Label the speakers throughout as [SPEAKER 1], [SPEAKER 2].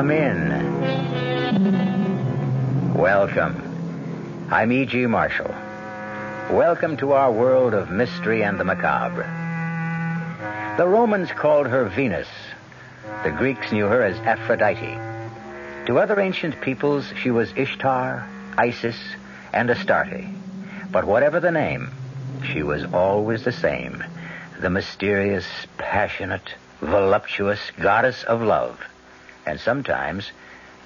[SPEAKER 1] Come in. Welcome. I'm E.G. Marshall. Welcome to our world of mystery and the macabre. The Romans called her Venus. The Greeks knew her as Aphrodite. To other ancient peoples, she was Ishtar, Isis, and Astarte. But whatever the name, she was always the same the mysterious, passionate, voluptuous goddess of love, and sometimes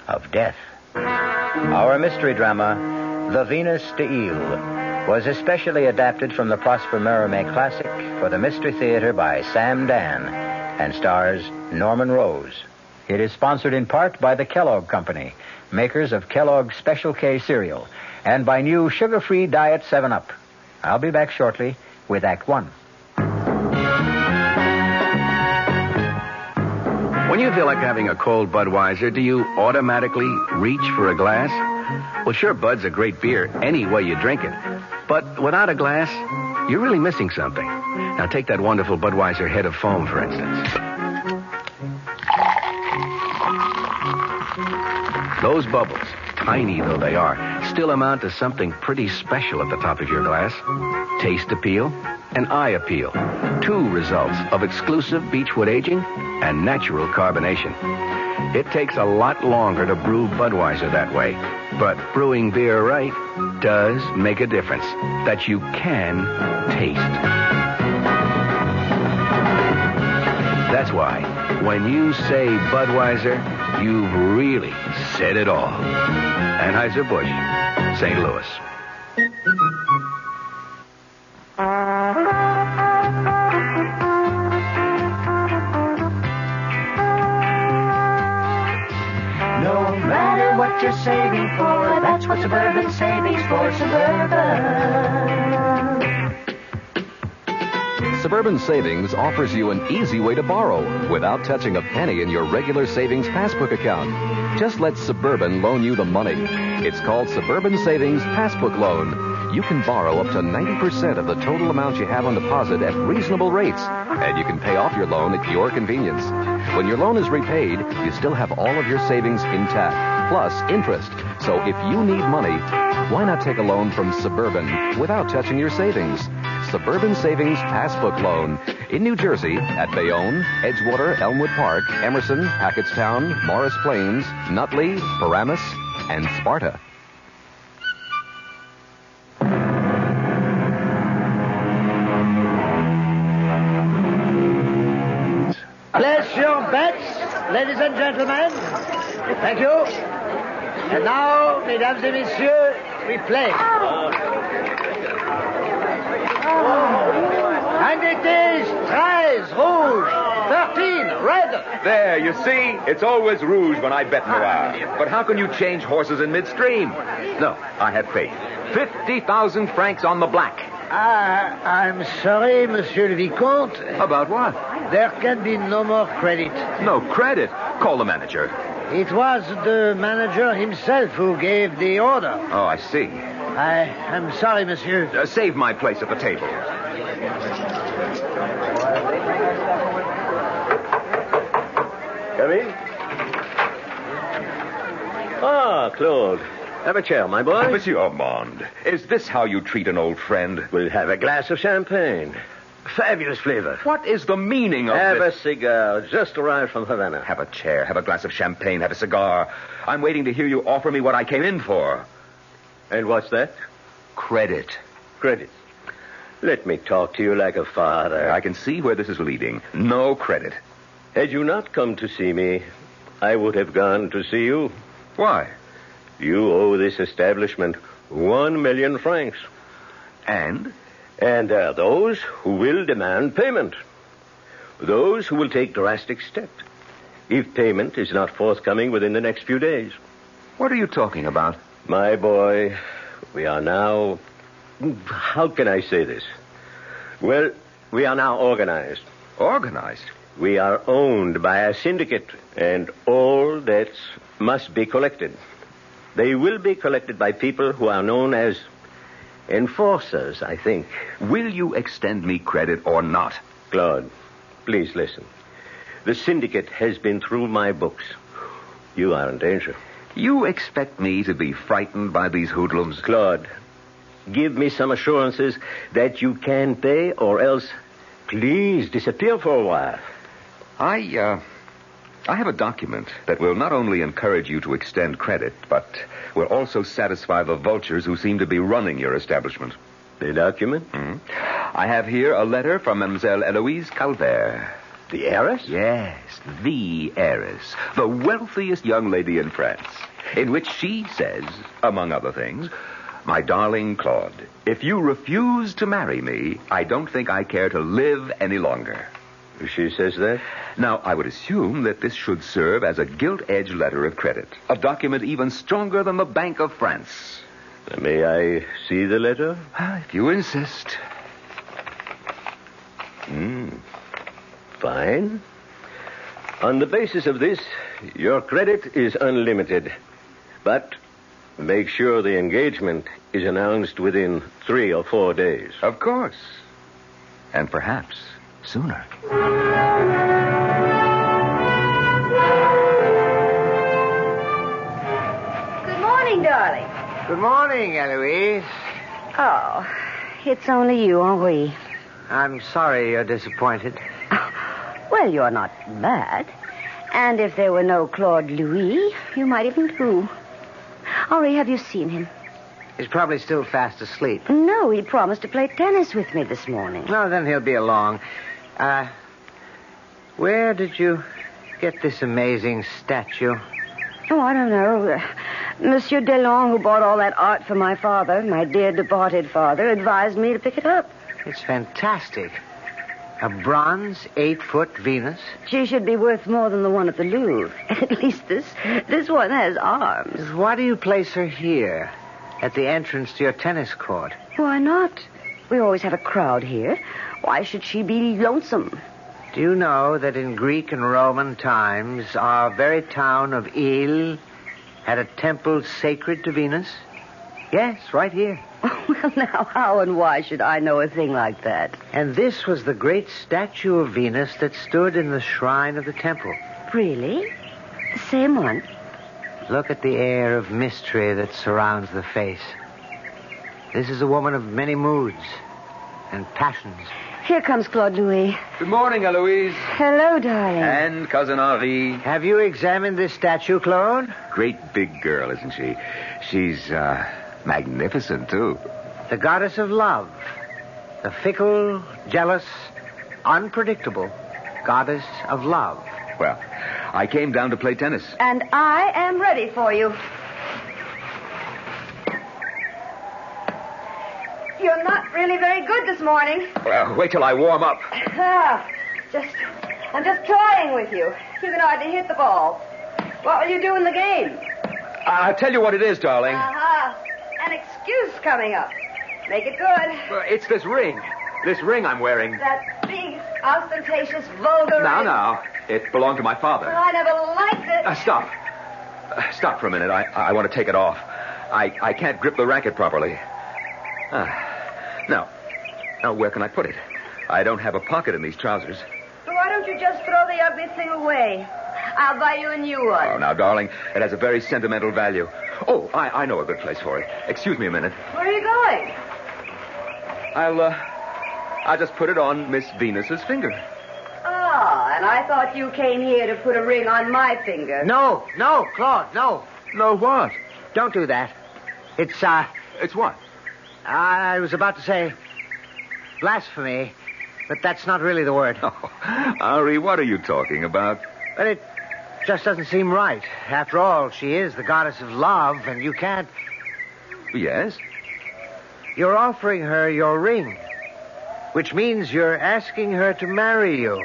[SPEAKER 1] of death. Our mystery drama, The Venus d'Ille, was especially adapted from the Prosper Mérimée classic for the Mystery Theater by Sam Dann and stars Norman Rose. It is sponsored in part by the Kellogg Company, makers of Kellogg's Special K cereal, and by new sugar-free Diet 7-Up. I'll be back shortly with Act One.
[SPEAKER 2] When you feel like having a cold Budweiser, do you automatically reach for a glass? Well, sure, Bud's a great beer any way you drink it. But without a glass, you're really missing something. Now, take that wonderful Budweiser head of foam, for instance. Those bubbles, tiny though they are, still amount to something pretty special at the top of your glass. Taste appeal and eye appeal. Two results of exclusive beechwood aging and natural carbonation. It takes a lot longer to brew Budweiser that way, but brewing beer right does make a difference that you can taste. That's why when you say Budweiser, you've really said it all. Anheuser-Busch, St. Louis.
[SPEAKER 3] You're saving for. That's what Suburban Savings for Suburban.
[SPEAKER 4] Suburban Savings offers you an easy way to borrow without touching a penny in your regular savings passbook account. Just let Suburban loan you the money. It's called Suburban Savings Passbook Loan. You can borrow up to 90% of the total amount you have on deposit at reasonable rates, and you can pay off your loan at your convenience. When your loan is repaid, you still have all of your savings intact, plus interest. So if you need money, why not take a loan from Suburban without touching your savings? Suburban Savings Passbook Loan in New Jersey at Bayonne, Edgewater, Elmwood Park, Emerson, Hackettstown, Morris Plains, Nutley, Paramus, and Sparta.
[SPEAKER 5] Place your bets, ladies and gentlemen. Thank you. And now, mesdames et messieurs, we play. And it is 13, rouge, 13, red.
[SPEAKER 6] There, you see? It's always rouge when I bet noir. But how can you change horses in midstream? No, I have faith. 50,000 francs on the black.
[SPEAKER 5] Ah, I'm sorry, Monsieur le Vicomte.
[SPEAKER 6] About what?
[SPEAKER 5] There can be no more credit.
[SPEAKER 6] No credit. Call the manager.
[SPEAKER 5] It was the manager himself who gave the order.
[SPEAKER 6] Oh, I see.
[SPEAKER 5] I am sorry, monsieur.
[SPEAKER 6] Uh, save my place at the table.
[SPEAKER 7] Come in. Ah, Claude. Have a chair, my boy.
[SPEAKER 6] Monsieur Armand, is this how you treat an old friend?
[SPEAKER 7] We'll have a glass of champagne. Fabulous flavor.
[SPEAKER 6] What is the meaning of
[SPEAKER 7] Have
[SPEAKER 6] this?
[SPEAKER 7] a cigar. Just arrived from Havana.
[SPEAKER 6] Have a chair, have a glass of champagne, have a cigar. I'm waiting to hear you offer me what I came in for.
[SPEAKER 7] And what's that?
[SPEAKER 6] Credit.
[SPEAKER 7] Credit. Let me talk to you like a father.
[SPEAKER 6] I can see where this is leading. No credit.
[SPEAKER 7] Had you not come to see me, I would have gone to see you.
[SPEAKER 6] Why?
[SPEAKER 7] You owe this establishment one million francs.
[SPEAKER 6] And?
[SPEAKER 7] And there are those who will demand payment. Those who will take drastic steps. If payment is not forthcoming within the next few days.
[SPEAKER 6] What are you talking about?
[SPEAKER 7] My boy, we are now. How can I say this? Well, we are now organized.
[SPEAKER 6] Organized?
[SPEAKER 7] We are owned by a syndicate, and all debts must be collected. They will be collected by people who are known as enforcers, I think.
[SPEAKER 6] Will you extend me credit or not?
[SPEAKER 7] Claude, please listen. The syndicate has been through my books. You are in danger.
[SPEAKER 6] You expect me to be frightened by these hoodlums?
[SPEAKER 7] Claude, give me some assurances that you can pay, or else please disappear for a while.
[SPEAKER 6] I, uh, I have a document that will not only encourage you to extend credit, but will also satisfy the vultures who seem to be running your establishment.
[SPEAKER 7] The document?
[SPEAKER 6] hmm I have here a letter from Mademoiselle Eloise Calvert.
[SPEAKER 7] The heiress?
[SPEAKER 6] Yes, the heiress, the wealthiest young lady in France, in which she says, among other things, My darling Claude, if you refuse to marry me, I don't think I care to live any longer.
[SPEAKER 7] She says that?
[SPEAKER 6] Now, I would assume that this should serve as a gilt-edged letter of credit, a document even stronger than the Bank of France.
[SPEAKER 7] May I see the letter?
[SPEAKER 6] Ah, If you insist.
[SPEAKER 7] Hmm. Fine. On the basis of this, your credit is unlimited. But make sure the engagement is announced within three or four days.
[SPEAKER 6] Of course. And perhaps sooner.
[SPEAKER 8] Good morning, darling.
[SPEAKER 5] Good morning, Eloise.
[SPEAKER 8] Oh, it's only you, Henri.
[SPEAKER 5] I'm sorry you're disappointed.
[SPEAKER 8] Well, you're not bad. And if there were no Claude Louis, you might even do. Henri, have you seen him?
[SPEAKER 5] He's probably still fast asleep.
[SPEAKER 8] No, he promised to play tennis with me this morning.
[SPEAKER 5] Well, then he'll be along. Uh, where did you get this amazing statue?
[SPEAKER 8] Oh, I don't know. Uh, Monsieur Delon, who bought all that art for my father, my dear departed father, advised me to pick it up.
[SPEAKER 5] It's fantastic. A bronze eight-foot Venus?
[SPEAKER 8] She should be worth more than the one at the Louvre. At least this this one has arms.
[SPEAKER 5] Why do you place her here, at the entrance to your tennis court?
[SPEAKER 8] Why not? We always have a crowd here. Why should she be lonesome?
[SPEAKER 5] Do you know that in Greek and Roman times, our very town of Ille had a temple sacred to Venus? Yes, right here.
[SPEAKER 8] Oh, well, now, how and why should I know a thing like that?
[SPEAKER 5] And this was the great statue of Venus that stood in the shrine of the temple.
[SPEAKER 8] Really? The same one?
[SPEAKER 5] Look at the air of mystery that surrounds the face. This is a woman of many moods and passions.
[SPEAKER 8] Here comes Claude Louis.
[SPEAKER 2] Good morning, Eloise.
[SPEAKER 8] Hello, darling.
[SPEAKER 2] And Cousin Henri.
[SPEAKER 5] Have you examined this statue, Claude?
[SPEAKER 6] Great big girl, isn't she? She's, uh, magnificent, too.
[SPEAKER 5] The goddess of love. The fickle, jealous, unpredictable goddess of love.
[SPEAKER 6] Well, I came down to play tennis.
[SPEAKER 8] And I am ready for you. You're not really very good this morning.
[SPEAKER 6] Well, wait till I warm up.
[SPEAKER 8] Ah, just, I'm just toying with you. You can hardly hit the ball. What will you do in the game?
[SPEAKER 2] I'll tell you what it is, darling.
[SPEAKER 8] Uh-huh. An excuse coming up. Make it good.
[SPEAKER 2] Well, It's this ring. This ring I'm wearing.
[SPEAKER 8] That big, ostentatious, vulgar
[SPEAKER 2] Now,
[SPEAKER 8] ring.
[SPEAKER 2] now. It belonged to my father.
[SPEAKER 8] Well, I never liked it.
[SPEAKER 2] Uh, stop. Uh, stop for a minute. I, I want to take it off. I, I can't grip the racket properly. Ah. Now, now, where can I put it? I don't have a pocket in these trousers.
[SPEAKER 8] Well, Why don't you just throw the ugly thing away? I'll buy you a new one.
[SPEAKER 2] Oh, now, darling, it has a very sentimental value. Oh, I, I know a good place for it. Excuse me a minute.
[SPEAKER 8] Where are you going?
[SPEAKER 2] I'll, uh, I'll just put it on Miss Venus's finger.
[SPEAKER 8] Ah, and I thought you came here to put a ring on my finger.
[SPEAKER 5] No, no, Claude, no.
[SPEAKER 2] No, what?
[SPEAKER 5] Don't do that. It's, uh,
[SPEAKER 2] It's what?
[SPEAKER 5] I was about to say blasphemy, but that's not really the word.
[SPEAKER 6] Oh, Henri, what are you talking about?
[SPEAKER 5] But it just doesn't seem right. After all, she is the goddess of love, and you can't.
[SPEAKER 6] Yes?
[SPEAKER 5] You're offering her your ring, which means you're asking her to marry you.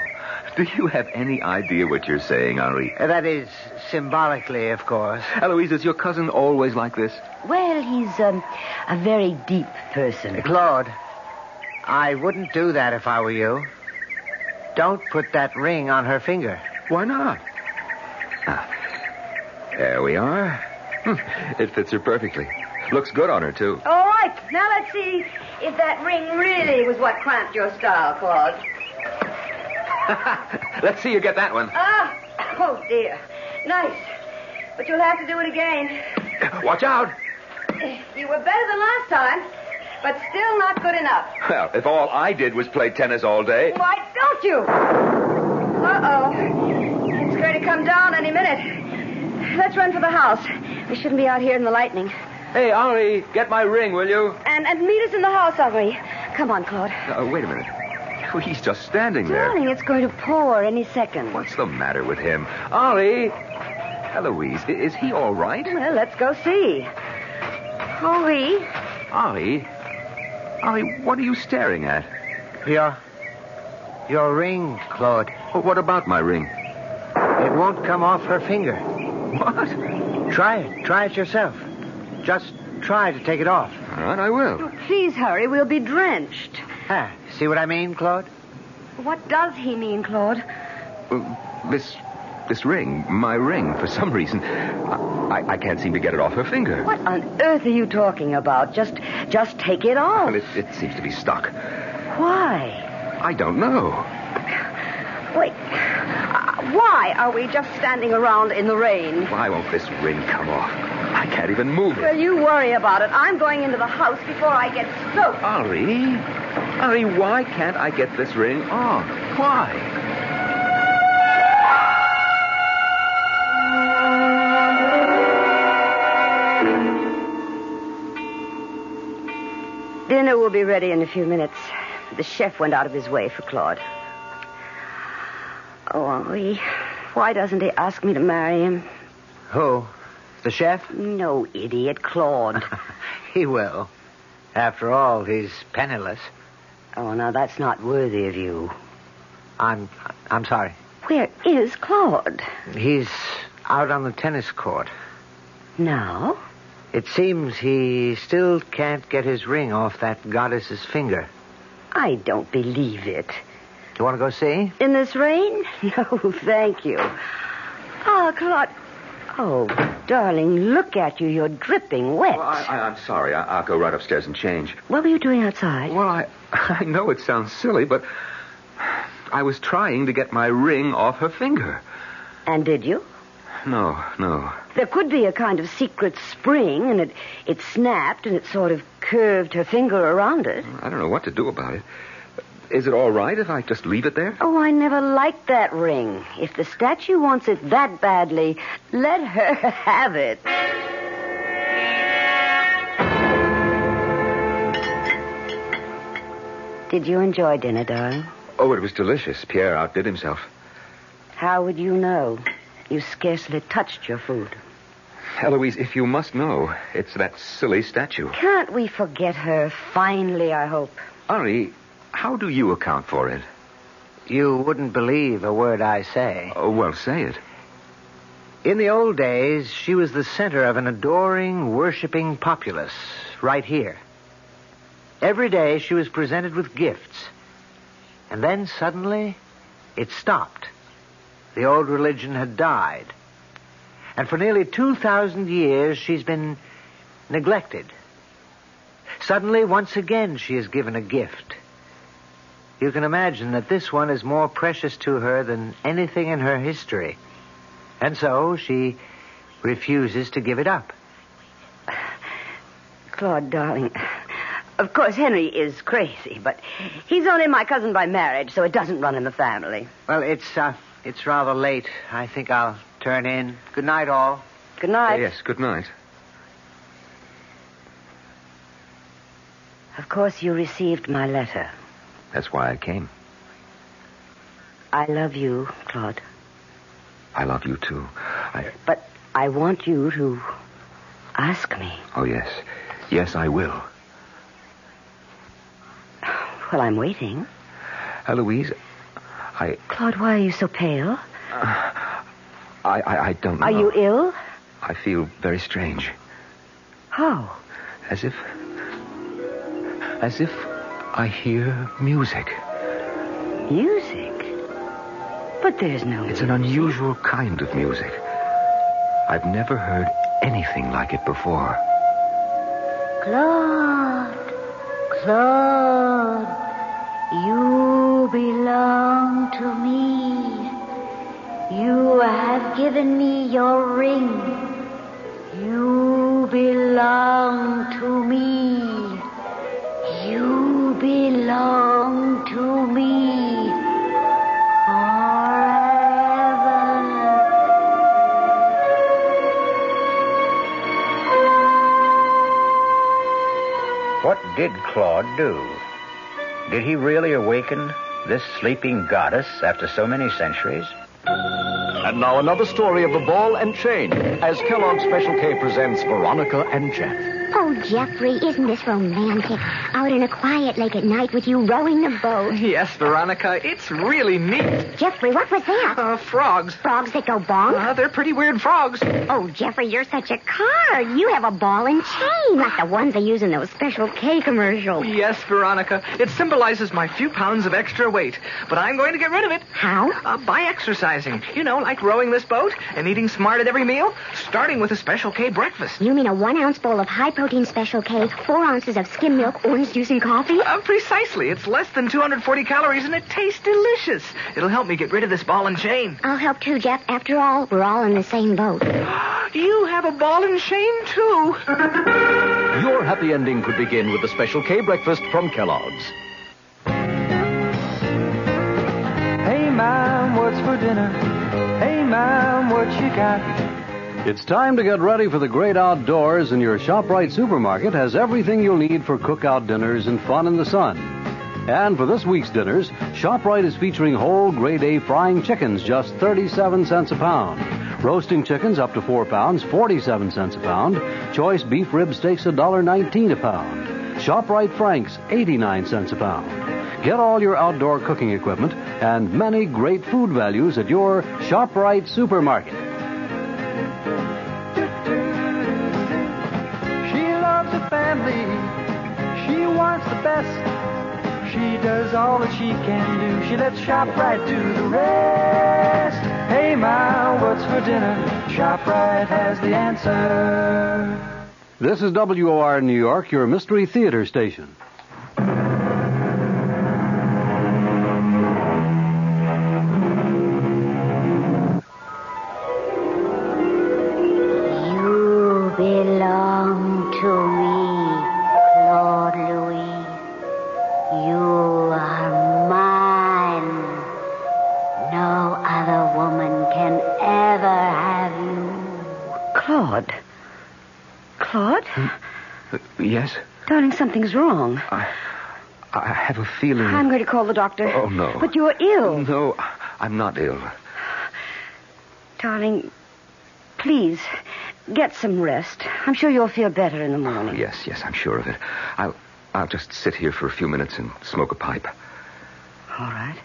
[SPEAKER 6] Do you have any idea what you're saying, Henri?
[SPEAKER 5] Uh, That is symbolically, of course.
[SPEAKER 6] Eloise, is your cousin always like this?
[SPEAKER 8] Well, he's um, a very deep person.
[SPEAKER 5] Claude, I wouldn't do that if I were you. Don't put that ring on her finger.
[SPEAKER 6] Why not? Ah, there we are. Hmm, It fits her perfectly. Looks good on her, too.
[SPEAKER 8] All right, now let's see if that ring really was what cramped your style, Claude.
[SPEAKER 2] Let's see you get that one.
[SPEAKER 8] Ah, oh dear. Nice. But you'll have to do it again.
[SPEAKER 2] Watch out.
[SPEAKER 8] You were better than last time, but still not good enough.
[SPEAKER 2] Well, if all I did was play tennis all day.
[SPEAKER 8] Why don't you? Uh-oh. It's going to come down any minute. Let's run for the house. We shouldn't be out here in the lightning.
[SPEAKER 2] Hey, Henri, get my ring, will you?
[SPEAKER 8] And and meet us in the house, Henri. Come on, Claude.
[SPEAKER 6] Uh, wait a minute. Oh, he's just standing there.
[SPEAKER 8] Darling, it's going to pour any second.
[SPEAKER 6] What's the matter with him?
[SPEAKER 2] Henri.
[SPEAKER 6] Eloise, is he all right?
[SPEAKER 8] Well, let's go see. Henri,
[SPEAKER 6] Henri? Henri, what are you staring at?
[SPEAKER 5] Your. Your ring, Claude.
[SPEAKER 6] Well, what about my ring?
[SPEAKER 5] It won't come off her finger.
[SPEAKER 6] What?
[SPEAKER 5] Try it. Try it yourself. Just try to take it off.
[SPEAKER 6] All right, I will.
[SPEAKER 8] please hurry. We'll be drenched.
[SPEAKER 5] Ah, see what I mean, Claude?
[SPEAKER 8] What does he mean, Claude?
[SPEAKER 6] Uh, this, this ring, my ring, for some reason, I, I, I can't seem to get it off her finger.
[SPEAKER 8] What on earth are you talking about? Just, just take it off.
[SPEAKER 6] Well, it, it seems to be stuck.
[SPEAKER 8] Why?
[SPEAKER 6] I don't know.
[SPEAKER 8] Wait. Uh, why are we just standing around in the rain?
[SPEAKER 6] Why won't this ring come off? I can't even move it.
[SPEAKER 8] Well, you worry about it. I'm going into the house before I get soaked.
[SPEAKER 6] Henri? Henri, why can't I get this ring off? Why?
[SPEAKER 8] Dinner will be ready in a few minutes. The chef went out of his way for Claude. Oh, Henri, why doesn't he ask me to marry him?
[SPEAKER 5] Who? The chef?
[SPEAKER 8] No, idiot, Claude.
[SPEAKER 5] He will. After all, he's penniless.
[SPEAKER 8] Oh, now that's not worthy of you.
[SPEAKER 5] I'm I'm sorry.
[SPEAKER 8] Where is Claude?
[SPEAKER 5] He's out on the tennis court.
[SPEAKER 8] Now?
[SPEAKER 5] It seems he still can't get his ring off that goddess's finger.
[SPEAKER 8] I don't believe it.
[SPEAKER 5] Do You want to go see?
[SPEAKER 8] In this rain? No, thank you. Ah, Claude. Oh, darling, look at you. You're dripping wet.
[SPEAKER 6] Well, I, I, I'm sorry. I, I'll go right upstairs and change.
[SPEAKER 8] What were you doing outside?
[SPEAKER 6] Well, I, I know it sounds silly, but I was trying to get my ring off her finger.
[SPEAKER 8] And did you?
[SPEAKER 6] No, no.
[SPEAKER 8] There could be a kind of secret spring, and it, it snapped, and it sort of curved her finger around it.
[SPEAKER 6] I don't know what to do about it. Is it all right if I just leave it there?
[SPEAKER 8] Oh, I never liked that ring. If the statue wants it that badly, let her have it. Did you enjoy dinner, darling?
[SPEAKER 6] Oh, it was delicious. Pierre outdid himself.
[SPEAKER 8] How would you know? You scarcely touched your food.
[SPEAKER 6] Eloise, if you must know, it's that silly statue.
[SPEAKER 8] Can't we forget her finally, I hope?
[SPEAKER 6] Ari, how do you account for it?
[SPEAKER 5] You wouldn't believe a word I say.
[SPEAKER 6] Oh, well, say it.
[SPEAKER 5] In the old days, she was the center of an adoring, worshiping populace right here. Every day she was presented with gifts. And then suddenly, it stopped. The old religion had died. And for nearly 2,000 years, she's been neglected. Suddenly, once again, she is given a gift. You can imagine that this one is more precious to her than anything in her history. And so she refuses to give it up.
[SPEAKER 8] Claude, darling. Of course, Henri is crazy, but he's only my cousin by marriage, so it doesn't run in the family.
[SPEAKER 5] Well, it's uh, it's rather late. I think I'll turn in. Good night, all.
[SPEAKER 8] Good night.
[SPEAKER 6] yes, good night.
[SPEAKER 8] Of course, you received my letter.
[SPEAKER 6] That's why I came.
[SPEAKER 8] I love you, Claude.
[SPEAKER 6] I love you, too. I...
[SPEAKER 8] But I want you to ask me.
[SPEAKER 6] Oh, yes. Yes, I will.
[SPEAKER 8] Well, I'm waiting.
[SPEAKER 6] Eloise, I...
[SPEAKER 8] Claude, why are you so pale?
[SPEAKER 6] Uh, I, I, I don't know.
[SPEAKER 8] Are you ill?
[SPEAKER 6] I feel very strange.
[SPEAKER 8] How?
[SPEAKER 6] As if... As if I hear music.
[SPEAKER 8] Music? But there's no...
[SPEAKER 6] It's an unusual kind of music. I've never heard anything like it before.
[SPEAKER 3] Claude, Claude, you belong to me. You have given me your ring. You belong to me. You belong to me. forever.
[SPEAKER 1] What did Claude do? Did he really awaken this sleeping goddess after so many centuries?
[SPEAKER 9] And now another story of the ball and chain as Kellogg's Special K presents Veronica and Jeff.
[SPEAKER 10] Oh, Jeffrey, isn't this romantic? Out in a quiet lake at night with you rowing the boat.
[SPEAKER 11] Yes, Veronica, it's really neat.
[SPEAKER 10] Jeffrey, what was that?
[SPEAKER 11] Uh, frogs.
[SPEAKER 10] Frogs that go bonk?
[SPEAKER 11] Uh, they're pretty weird frogs.
[SPEAKER 10] Oh, Jeffrey, you're such a card. You have a ball and chain, like the ones they use in those Special K commercials.
[SPEAKER 11] Yes, Veronica. It symbolizes my few pounds of extra weight. But I'm going to get rid of it.
[SPEAKER 10] How?
[SPEAKER 11] Uh, by exercising. You know, like rowing this boat and eating smart at every meal, starting with a Special K breakfast.
[SPEAKER 10] You mean a one ounce bowl of high protein Special K, four ounces of skim milk, orange juice, and coffee?
[SPEAKER 11] Uh, precisely. It's less than 240 calories and it tastes delicious. It'll help me get rid of this ball and chain.
[SPEAKER 10] I'll help too, Jeff. After all, we're all in the same boat.
[SPEAKER 11] You have a ball and chain, too.
[SPEAKER 9] Your happy ending could begin with the Special K breakfast from Kellogg's.
[SPEAKER 12] Hey, Mom, what's for dinner? Hey, Mom, what you got?
[SPEAKER 13] It's time to get ready for the great outdoors, and your ShopRite supermarket has everything you'll need for cookout dinners and fun in the sun. And for this week's dinners, ShopRite is featuring whole grade A frying chickens, just 37 cents a pound. Roasting chickens up to 4 pounds, 47 cents a pound. Choice beef rib steaks, $1.19 a pound. ShopRite Franks, 89 cents a pound. Get all your outdoor cooking equipment and many great food values at your ShopRite supermarket.
[SPEAKER 12] Family. She wants the best. She does all that she can do. She lets ShopRite do the rest. Hey, Ma, what's for dinner? ShopRite has the answer.
[SPEAKER 13] This is WOR New York, your Mystery Theater station.
[SPEAKER 8] Something's wrong.
[SPEAKER 6] I have a feeling.
[SPEAKER 8] I'm going to call the doctor.
[SPEAKER 6] Oh, no.
[SPEAKER 8] But you're ill.
[SPEAKER 6] No, I'm not ill.
[SPEAKER 8] Darling, please, get some rest. I'm sure you'll feel better in the morning.
[SPEAKER 6] Yes, yes, I'm sure of it. I'll I'll just sit here for a few minutes and smoke a pipe.
[SPEAKER 8] All right.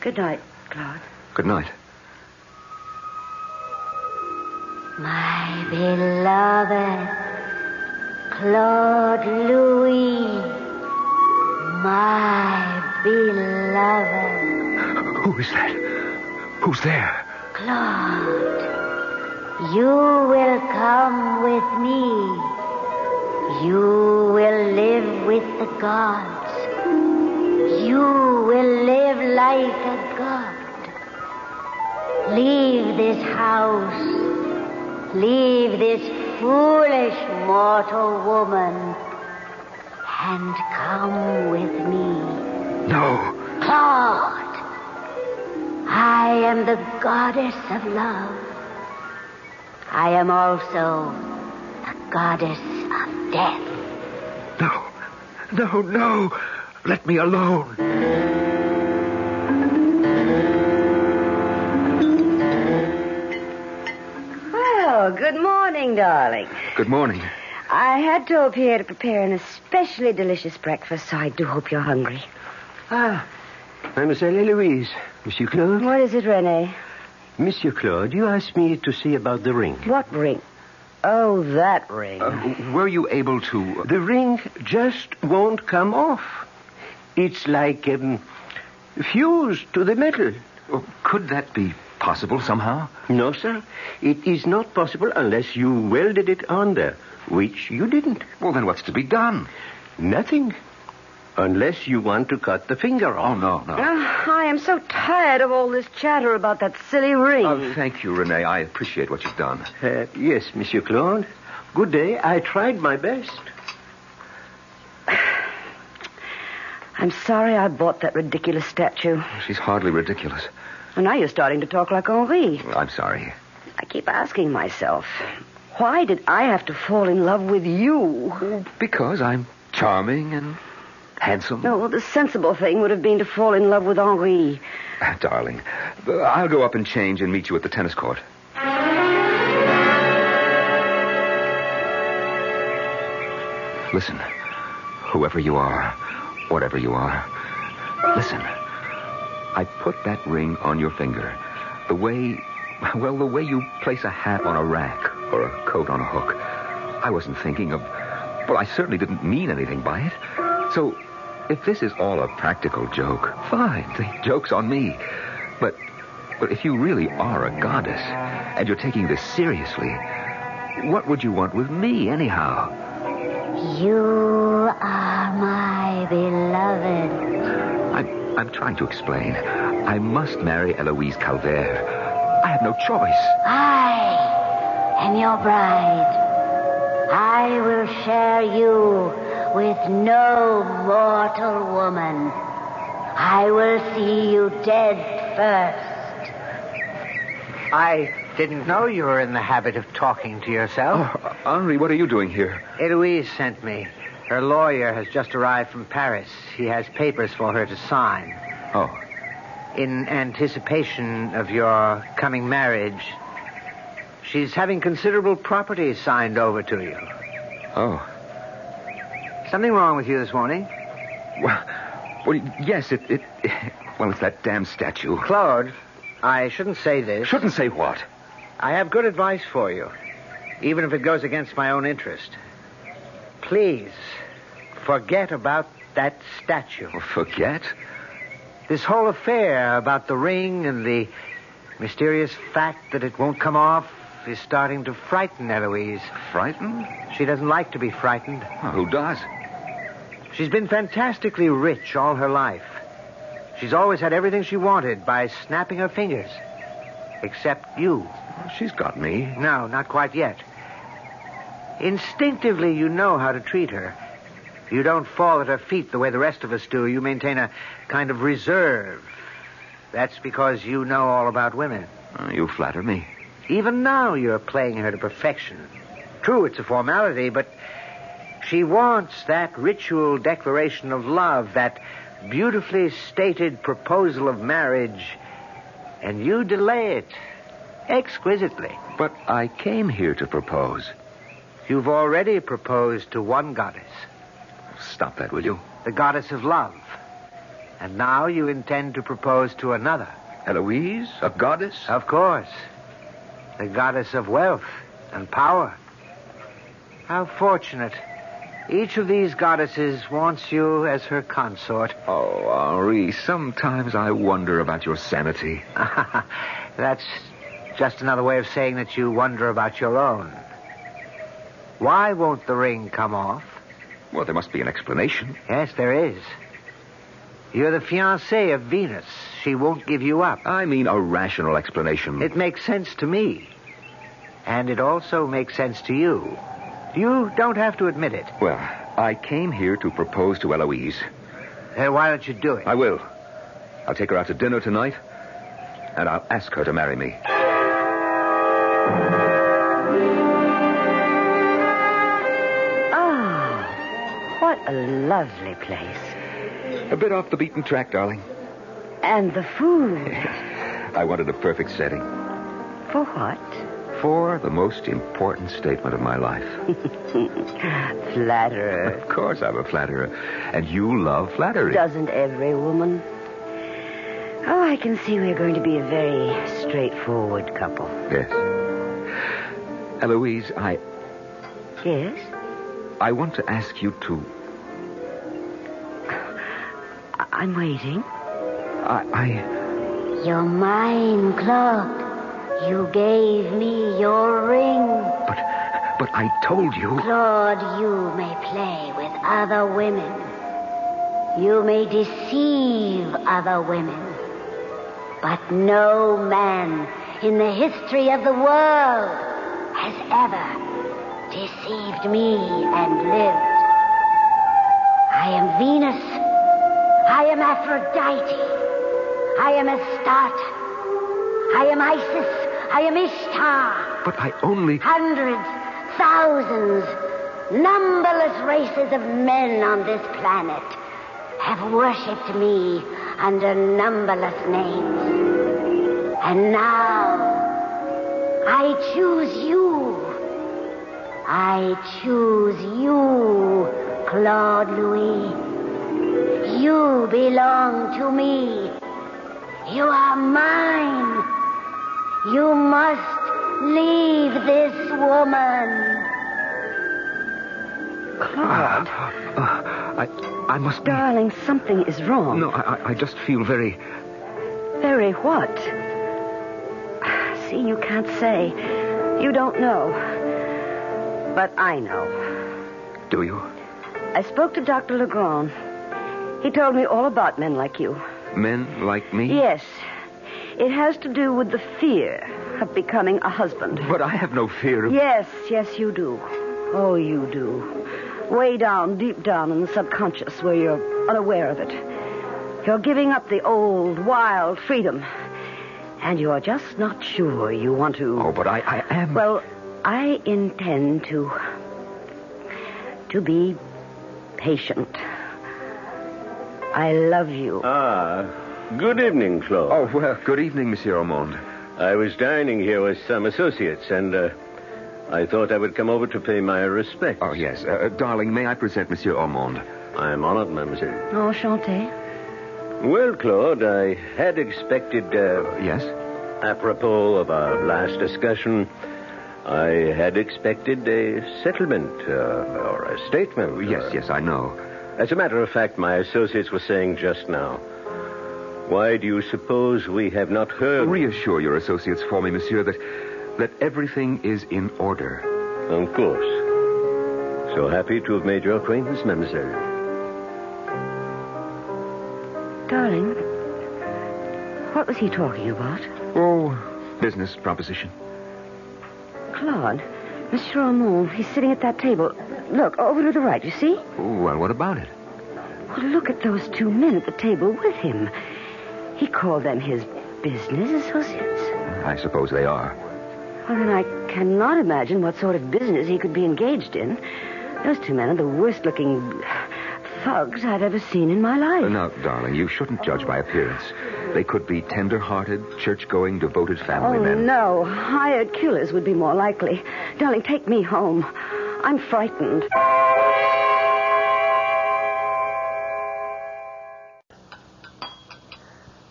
[SPEAKER 8] Good night, Claude.
[SPEAKER 6] Good night.
[SPEAKER 3] My beloved Claude Louis. My beloved
[SPEAKER 6] Who is that? Who's there?
[SPEAKER 3] Claude. You will come with me. You will live with the gods. You will live like a god. Leave this house. Leave this foolish mortal woman. And come with me.
[SPEAKER 6] No.
[SPEAKER 3] Claude. I am the goddess of love. I am also the goddess of death.
[SPEAKER 6] No. No, no. Let me alone.
[SPEAKER 8] Morning, darling.
[SPEAKER 6] Good morning.
[SPEAKER 8] I had to appear to prepare an especially delicious breakfast, so I do hope you're hungry.
[SPEAKER 14] Ah, Mademoiselle Eloise. Monsieur Claude?
[SPEAKER 8] What is it, Rene?
[SPEAKER 14] Monsieur Claude, you asked me to see about the ring.
[SPEAKER 8] What ring? Oh, that ring.
[SPEAKER 6] Uh, were you able to.
[SPEAKER 14] The ring just won't come off. It's like um, fused to the metal.
[SPEAKER 6] Oh, could that be possible somehow?
[SPEAKER 14] No, sir. It is not possible unless you welded it on there, which you didn't.
[SPEAKER 6] Well, then what's to be done?
[SPEAKER 14] Nothing. Unless you want to cut the finger off.
[SPEAKER 6] Oh, no, no.
[SPEAKER 8] I am so tired of all this chatter about that silly ring.
[SPEAKER 6] Oh, thank you, Renee. I appreciate what you've done.
[SPEAKER 14] Uh, yes, Monsieur Claude. Good day. I tried my best.
[SPEAKER 8] I'm sorry I bought that ridiculous statue.
[SPEAKER 6] She's hardly ridiculous.
[SPEAKER 8] And now you're starting to talk like Henri.
[SPEAKER 6] I'm sorry.
[SPEAKER 8] I keep asking myself, why did I have to fall in love with you?
[SPEAKER 6] Because I'm charming and handsome.
[SPEAKER 8] No, the sensible thing would have been to fall in love with Henri.
[SPEAKER 6] Ah, Darling, I'll go up and change and meet you at the tennis court. Listen, whoever you are, whatever you are, listen. I put that ring on your finger the way, well, the way you place a hat on a rack or a coat on a hook. I wasn't thinking of, well, I certainly didn't mean anything by it. So, if this is all a practical joke, fine. The joke's on me. But, but if you really are a goddess and you're taking this seriously, what would you want with me, anyhow?
[SPEAKER 3] You are my beloved.
[SPEAKER 6] I'm, I'm trying to explain. I must marry Eloise Calvert. I have no choice.
[SPEAKER 3] I am your bride. I will share you with no mortal woman. I will see you dead first.
[SPEAKER 5] I didn't know you were in the habit of talking to yourself.
[SPEAKER 6] Oh, Henri, what are you doing here?
[SPEAKER 5] Eloise sent me. Her lawyer has just arrived from Paris. He has papers for her to sign.
[SPEAKER 6] Oh.
[SPEAKER 5] In anticipation of your coming marriage, she's having considerable property signed over to you.
[SPEAKER 6] Oh.
[SPEAKER 5] Something wrong with you this morning?
[SPEAKER 6] Well, well yes, it, it. Well, it's that damn statue.
[SPEAKER 5] Claude, I shouldn't say this.
[SPEAKER 6] Shouldn't say what?
[SPEAKER 5] I have good advice for you, even if it goes against my own interest. Please, forget about that statue.
[SPEAKER 6] Oh, forget?
[SPEAKER 5] This whole affair about the ring and the mysterious fact that it won't come off is starting to frighten Eloise.
[SPEAKER 6] Frightened?
[SPEAKER 5] She doesn't like to be frightened.
[SPEAKER 6] Well, who does?
[SPEAKER 5] She's been fantastically rich all her life. She's always had everything she wanted by snapping her fingers. Except you.
[SPEAKER 6] She's got me.
[SPEAKER 5] No, not quite yet. Instinctively, you know how to treat her. You don't fall at her feet the way the rest of us do. You maintain a kind of reserve. That's because you know all about women.
[SPEAKER 6] Uh, you flatter me.
[SPEAKER 5] Even now, you're playing her to perfection. True, it's a formality, but she wants that ritual declaration of love, that beautifully stated proposal of marriage, and you delay it exquisitely.
[SPEAKER 6] But I came here to propose.
[SPEAKER 5] You've already proposed to one goddess.
[SPEAKER 6] Stop that, will you?
[SPEAKER 5] The goddess of love. And now you intend to propose to another.
[SPEAKER 6] Eloise? A goddess?
[SPEAKER 5] Of course. The goddess of wealth and power. How fortunate. Each of these goddesses wants you as her consort.
[SPEAKER 6] Oh, Henri, sometimes I wonder about your sanity.
[SPEAKER 5] That's just another way of saying that you wonder about your own. Why won't the ring come off?
[SPEAKER 6] Well, there must be an explanation.
[SPEAKER 5] Yes, there is. You're the fiancé of Venus. She won't give you up.
[SPEAKER 6] I mean a rational explanation.
[SPEAKER 5] It makes sense to me. And it also makes sense to you. You don't have to admit it.
[SPEAKER 6] Well, I came here to propose to Eloise.
[SPEAKER 5] Then why don't you do it?
[SPEAKER 6] I will. I'll take her out to dinner tonight, and I'll ask her to marry me.
[SPEAKER 8] A lovely place.
[SPEAKER 6] A bit off the beaten track, darling.
[SPEAKER 8] And the food.
[SPEAKER 6] I wanted a perfect setting.
[SPEAKER 8] For what?
[SPEAKER 6] For the most important statement of my life.
[SPEAKER 8] Flatterer.
[SPEAKER 6] Of course I'm a flatterer. And you love flattery.
[SPEAKER 8] Doesn't every woman? Oh, I can see we're going to be a very straightforward couple.
[SPEAKER 6] Yes. Eloise, I.
[SPEAKER 8] Yes?
[SPEAKER 6] I want to ask you to.
[SPEAKER 8] I'm waiting.
[SPEAKER 6] I. I...
[SPEAKER 3] You're mine, Claude. You gave me your ring.
[SPEAKER 6] But I told you.
[SPEAKER 3] Claude, you may play with other women. You may deceive other women. But no man in the history of the world has ever deceived me and lived. I am Venus. I am Aphrodite. I am Astarte. I am Isis. I am Ishtar.
[SPEAKER 6] But I only.
[SPEAKER 3] Hundreds, thousands, numberless races of men on this planet have worshipped me under numberless names. And now, I choose you. I choose you, Claude Louis. You belong to me. You are mine. You must leave this woman.
[SPEAKER 8] Claude.
[SPEAKER 6] Uh, I. I must be.
[SPEAKER 8] Darling, something is wrong.
[SPEAKER 6] No, I, I- I just feel very.
[SPEAKER 8] Very what? See, you can't say. You don't know. But I know.
[SPEAKER 6] Do you?
[SPEAKER 8] I spoke to Dr. Legrand. He told me all about men like you.
[SPEAKER 6] Men like me?
[SPEAKER 8] Yes. It has to do with the fear of becoming a husband.
[SPEAKER 6] But I have no fear of.
[SPEAKER 8] Yes, yes, you do. Oh, you do. Way down, deep down in the subconscious where you're unaware of it. You're giving up the old, wild freedom. And you're just not sure you want to.
[SPEAKER 6] Oh, but I, I am.
[SPEAKER 8] Well, I intend to. to be patient. I love you.
[SPEAKER 7] Ah, good evening, Claude.
[SPEAKER 6] Oh, well, good evening, Monsieur Armand.
[SPEAKER 7] I was dining here with some associates, and uh, I thought I would come over to pay my respects.
[SPEAKER 6] Oh, yes. Uh, darling, may I present Monsieur Armand?
[SPEAKER 7] I'm honored, mademoiselle.
[SPEAKER 8] Enchanté.
[SPEAKER 7] Well, Claude, I had expected. Uh,
[SPEAKER 6] yes?
[SPEAKER 7] Apropos of our last discussion, I had expected a settlement uh, or a statement.
[SPEAKER 6] Yes,
[SPEAKER 7] uh,
[SPEAKER 6] yes, I know.
[SPEAKER 7] As a matter of fact, my associates were saying just now. Why do you suppose we have not heard?
[SPEAKER 6] Reassure your associates for me, monsieur, that that everything is in order.
[SPEAKER 7] Of course. So happy to have made your acquaintance, mademoiselle.
[SPEAKER 8] Darling, what was he talking about?
[SPEAKER 6] Oh, business proposition.
[SPEAKER 8] Claude, Monsieur Armand, he's sitting at that table. Look, over to the right, you see?
[SPEAKER 6] Well, what about it?
[SPEAKER 8] Well, look at those two men at the table with him. He called them his business associates.
[SPEAKER 6] I suppose they are.
[SPEAKER 8] Well, then I cannot imagine what sort of business he could be engaged in. Those two men are the worst looking thugs I've ever seen in my life.
[SPEAKER 6] Now, darling, you shouldn't judge by appearance. They could be tender-hearted, church-going, devoted family men.
[SPEAKER 8] oh,
[SPEAKER 6] men.
[SPEAKER 8] no. Hired killers would be more likely. Darling, take me home. I'm frightened.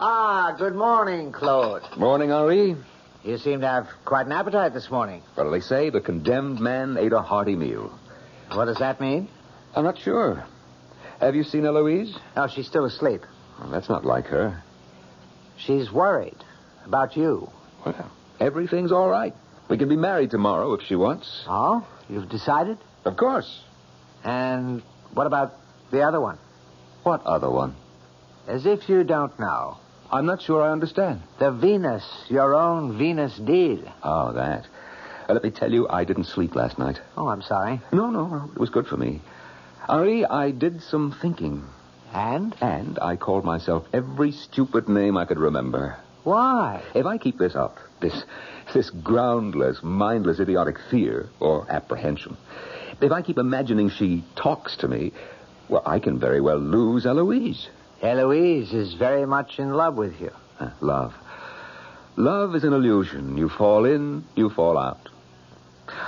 [SPEAKER 5] Ah, good morning, Claude.
[SPEAKER 6] Morning, Henri.
[SPEAKER 5] You seem to have quite an appetite this morning.
[SPEAKER 6] What do they say? The condemned man ate a hearty meal.
[SPEAKER 5] What does that mean?
[SPEAKER 6] I'm not sure. Have you seen Eloise?
[SPEAKER 5] No, she's still asleep.
[SPEAKER 6] Well, that's not like her.
[SPEAKER 5] She's worried about you.
[SPEAKER 6] Well, everything's all right. We can be married tomorrow if she wants.
[SPEAKER 5] Oh? You've decided?
[SPEAKER 6] Of course.
[SPEAKER 5] And what about the other one?
[SPEAKER 6] What other one?
[SPEAKER 5] As if you don't know.
[SPEAKER 6] I'm not sure I understand.
[SPEAKER 5] The Venus, your own Venus d'Ille.
[SPEAKER 6] Oh, that. Uh, let me tell you, I didn't sleep last night.
[SPEAKER 5] Oh, I'm sorry.
[SPEAKER 6] No, no, no. It was good for me. Henri, I did some thinking.
[SPEAKER 5] And?
[SPEAKER 6] And I called myself every stupid name I could remember.
[SPEAKER 5] Why?
[SPEAKER 6] If I keep this up, this this groundless, mindless, idiotic fear or apprehension, if I keep imagining she talks to me, well, I can very well lose Eloise.
[SPEAKER 5] Eloise is very much in love with you.
[SPEAKER 6] Uh, love. Love is an illusion. You fall in, you fall out.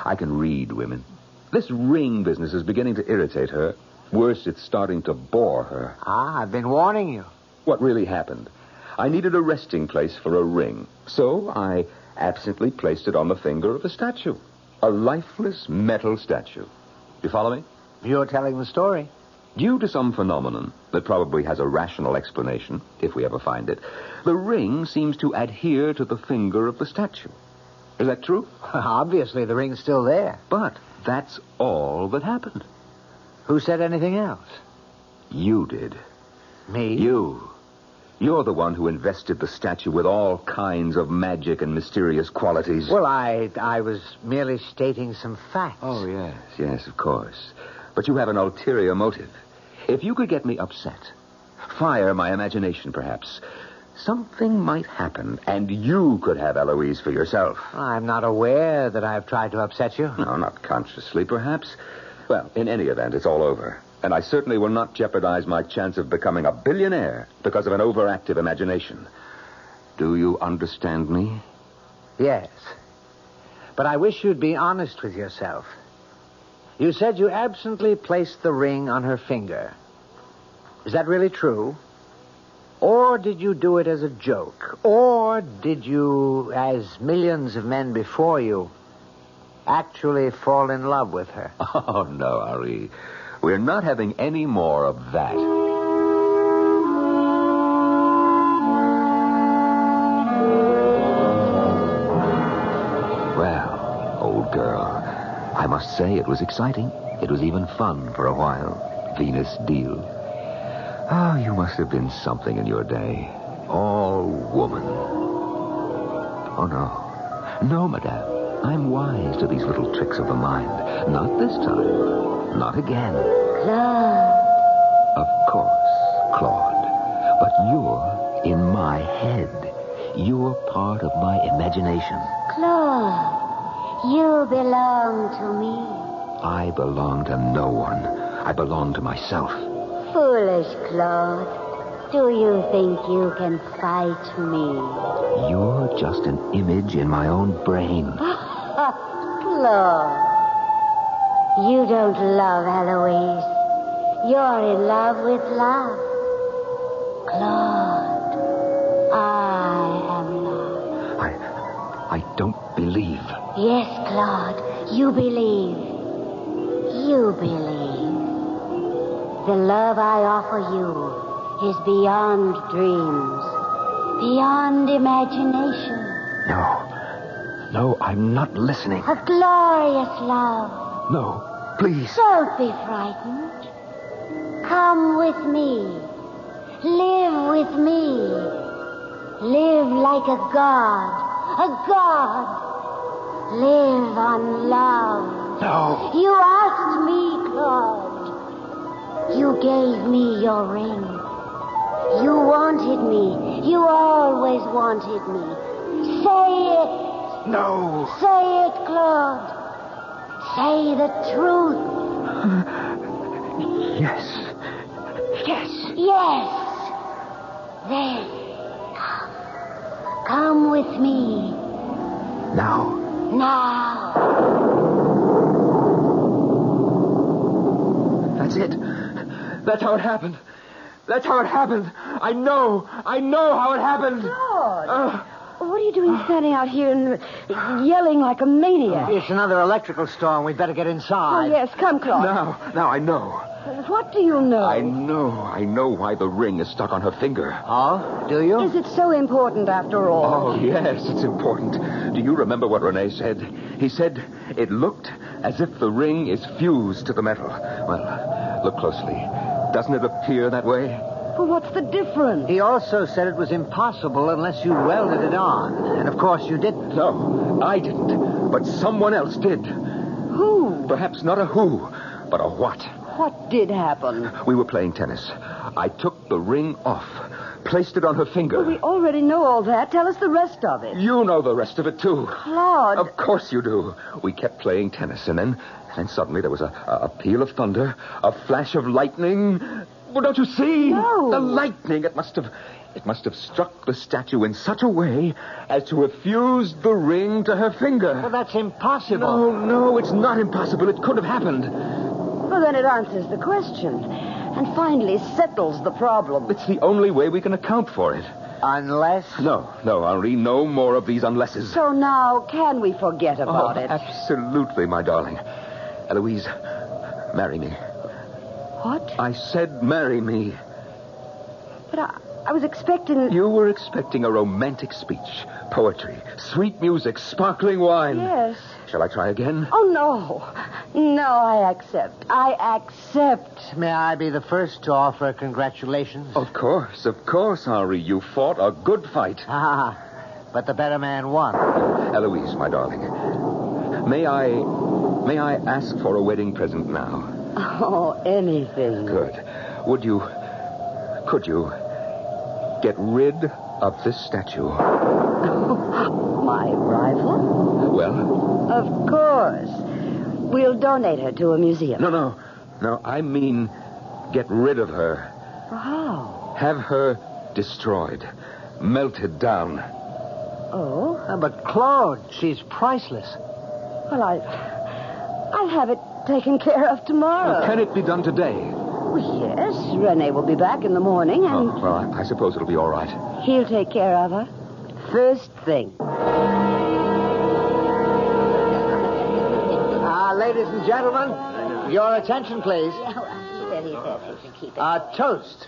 [SPEAKER 6] I can read women. This ring business is beginning to irritate her. Worse, it's starting to bore her.
[SPEAKER 5] Ah, I've been warning you.
[SPEAKER 6] What really happened? I needed a resting place for a ring, so I absently placed it on the finger of a statue. A lifeless metal statue. You follow me?
[SPEAKER 5] You're telling the story.
[SPEAKER 6] Due to some phenomenon that probably has a rational explanation, if we ever find it, the ring seems to adhere to the finger of the statue. Is that true?
[SPEAKER 5] Obviously, the ring's still there.
[SPEAKER 6] But that's all that happened.
[SPEAKER 5] Who said anything else?
[SPEAKER 6] You did.
[SPEAKER 5] Me?
[SPEAKER 6] You. You're the one who invested the statue with all kinds of magic and mysterious qualities.
[SPEAKER 5] Well, I I was merely stating some facts.
[SPEAKER 6] Oh, yes, yes, of course. But you have an ulterior motive. If you could get me upset, fire my imagination, perhaps, something might happen, and you could have Eloise for yourself.
[SPEAKER 5] I'm not aware that I've tried to upset you.
[SPEAKER 6] No, not consciously, perhaps. Well, in any event, it's all over. And I certainly will not jeopardize my chance of becoming a billionaire because of an overactive imagination. Do you understand me?
[SPEAKER 5] Yes. But I wish you'd be honest with yourself. You said you absently placed the ring on her finger. Is that really true? Or did you do it as a joke? Or did you, as millions of men before you, actually fall in love with her?
[SPEAKER 6] Oh, no, Henri. We're not having any more of that. Well, old girl, I must say it was exciting. It was even fun for a while. Venus d'Ille. Oh, you must have been something in your day. All woman. Oh, no. No, madame. I'm wise to these little tricks of the mind. Not this time. Not again.
[SPEAKER 3] Claude.
[SPEAKER 6] Of course, Claude. But you're in my head. You're part of my imagination.
[SPEAKER 3] Claude. You belong to me.
[SPEAKER 6] I belong to no one. I belong to myself.
[SPEAKER 3] Foolish Claude. Do you think you can fight me?
[SPEAKER 6] You're just an image in my own brain.
[SPEAKER 3] Claude. You don't love Eloise. You're in love with love. Claude, I am love.
[SPEAKER 6] I don't believe.
[SPEAKER 3] Yes, Claude, you believe. You believe. The love I offer you is beyond dreams, beyond imagination.
[SPEAKER 6] No. No, I'm not listening.
[SPEAKER 3] A glorious love.
[SPEAKER 6] No, please.
[SPEAKER 3] Don't be frightened. Come with me. Live with me. Live like a god. A god. Live on love.
[SPEAKER 6] No.
[SPEAKER 3] You asked me, Claude. You gave me your ring. You wanted me. You always wanted me. Say it.
[SPEAKER 6] No.
[SPEAKER 3] Say it, Claude. Say the truth.
[SPEAKER 6] Yes.
[SPEAKER 3] Yes. Yes. Then, come. Come with me.
[SPEAKER 6] Now.
[SPEAKER 3] Now.
[SPEAKER 6] That's it. That's how it happened. That's how it happened. I know. I know how it happened.
[SPEAKER 8] Claude.
[SPEAKER 6] Uh,
[SPEAKER 8] What are you doing standing out here and yelling like a maniac?
[SPEAKER 5] Oh, it's another electrical storm. We'd better get inside.
[SPEAKER 8] Oh,
[SPEAKER 5] inside.
[SPEAKER 8] yes, come, Claude.
[SPEAKER 6] now, now I know.
[SPEAKER 8] What do you know?
[SPEAKER 6] I know. I know why the ring is stuck on her finger.
[SPEAKER 5] Oh, do you?
[SPEAKER 8] Is it so important after all?
[SPEAKER 6] Oh, yes, it's important. Do you remember what Rene said? He said it looked as if the ring is fused to the metal. Well, look closely. Doesn't it appear that way?
[SPEAKER 8] Well, what's the difference?
[SPEAKER 5] He also said it was impossible unless you welded it on. And of course you didn't.
[SPEAKER 6] No, I didn't. But someone else did.
[SPEAKER 8] Who?
[SPEAKER 6] Perhaps not a who, but a what.
[SPEAKER 8] What did happen?
[SPEAKER 6] We were playing tennis. I took the ring off, placed it on her finger.
[SPEAKER 8] Well, we already know all that. Tell us the rest of it.
[SPEAKER 6] You know the rest of it, too.
[SPEAKER 8] Claude.
[SPEAKER 6] Of course you do. We kept playing tennis, and then, and suddenly there was a, a, a peal of thunder, a flash of lightning. Well, don't you see?
[SPEAKER 8] No.
[SPEAKER 6] The lightning. It must have, it must have struck the statue in such a way as to have fused the ring to her finger.
[SPEAKER 5] Well, that's impossible.
[SPEAKER 6] No, no, it's not impossible. It could have happened.
[SPEAKER 8] Well, then it answers the question. And finally settles the problem.
[SPEAKER 6] It's the only way we can account for it.
[SPEAKER 5] Unless.
[SPEAKER 6] No, no, Henri, no more of these unlesses.
[SPEAKER 8] So now, can we forget about
[SPEAKER 6] oh,
[SPEAKER 8] it?
[SPEAKER 6] Absolutely, my darling. Eloise, marry me.
[SPEAKER 8] What?
[SPEAKER 6] I said marry me.
[SPEAKER 8] But I, I was expecting.
[SPEAKER 6] You were expecting a romantic speech, poetry, sweet music, sparkling wine.
[SPEAKER 8] Yes.
[SPEAKER 6] Shall I try again?
[SPEAKER 8] Oh, no. No, I accept. I accept.
[SPEAKER 5] May I be the first to offer congratulations?
[SPEAKER 6] Of course, of course, Henri. You fought a good fight.
[SPEAKER 5] Ah, but the better man won.
[SPEAKER 6] Eloise, my darling, may I, may I ask for a wedding present now?
[SPEAKER 8] Oh, anything.
[SPEAKER 6] Good. Would you, could you get rid of this statue?
[SPEAKER 8] My rival?
[SPEAKER 6] Well,
[SPEAKER 8] Of course. We'll donate her to a museum.
[SPEAKER 6] no, no, no. I mean, get rid of her.
[SPEAKER 8] How?
[SPEAKER 6] Have her destroyed, melted down.
[SPEAKER 8] Oh?
[SPEAKER 5] Ah, but Claude, she's priceless.
[SPEAKER 8] Well, I. I'll have it taken care of tomorrow.
[SPEAKER 6] Can it be done today?
[SPEAKER 8] Well, yes. Rene will be back in the morning, and
[SPEAKER 6] Oh, well, I, I suppose it'll be all right.
[SPEAKER 8] he'll take care of her. First thing.
[SPEAKER 5] Ah, ladies and gentlemen, your attention, please.
[SPEAKER 3] He said he said he should keep it.
[SPEAKER 5] A toast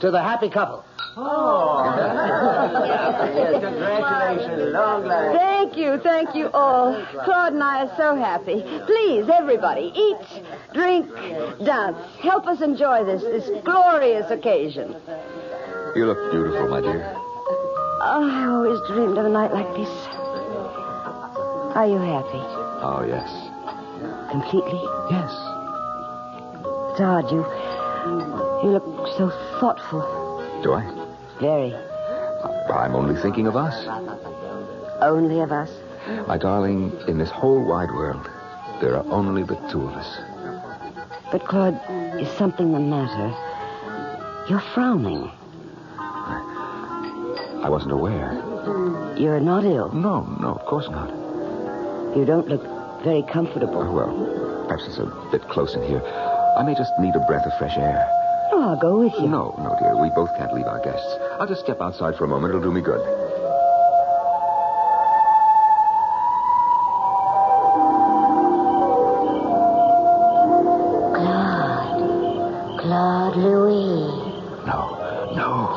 [SPEAKER 5] to the happy couple.
[SPEAKER 3] Oh.
[SPEAKER 5] Congratulations. Long life.
[SPEAKER 8] Thank you, thank you all. Claude and I are so happy. Please, everybody, eat, drink, dance. Help us enjoy this, this glorious occasion.
[SPEAKER 6] You look beautiful, my dear.
[SPEAKER 8] Oh, I always dreamed of a night like this. Are you happy?
[SPEAKER 6] Oh, yes.
[SPEAKER 8] Completely?
[SPEAKER 6] Yes.
[SPEAKER 8] It's Todd, you. You look so thoughtful.
[SPEAKER 6] Do I?
[SPEAKER 8] Very.
[SPEAKER 6] I'm only thinking of us.
[SPEAKER 8] Only of us.
[SPEAKER 6] My darling, in this whole wide world, there are only the two of us.
[SPEAKER 8] But, Claude, is something the matter? You're frowning.
[SPEAKER 6] I wasn't aware.
[SPEAKER 8] You're not ill.
[SPEAKER 6] No, no, of course not.
[SPEAKER 8] You don't look very comfortable.
[SPEAKER 6] Oh, well, perhaps it's a bit close in here. I may just need a breath of fresh air.
[SPEAKER 8] Oh, I'll go with you.
[SPEAKER 6] No, no, dear. We both can't leave our guests. I'll just step outside for a moment. It'll do me good.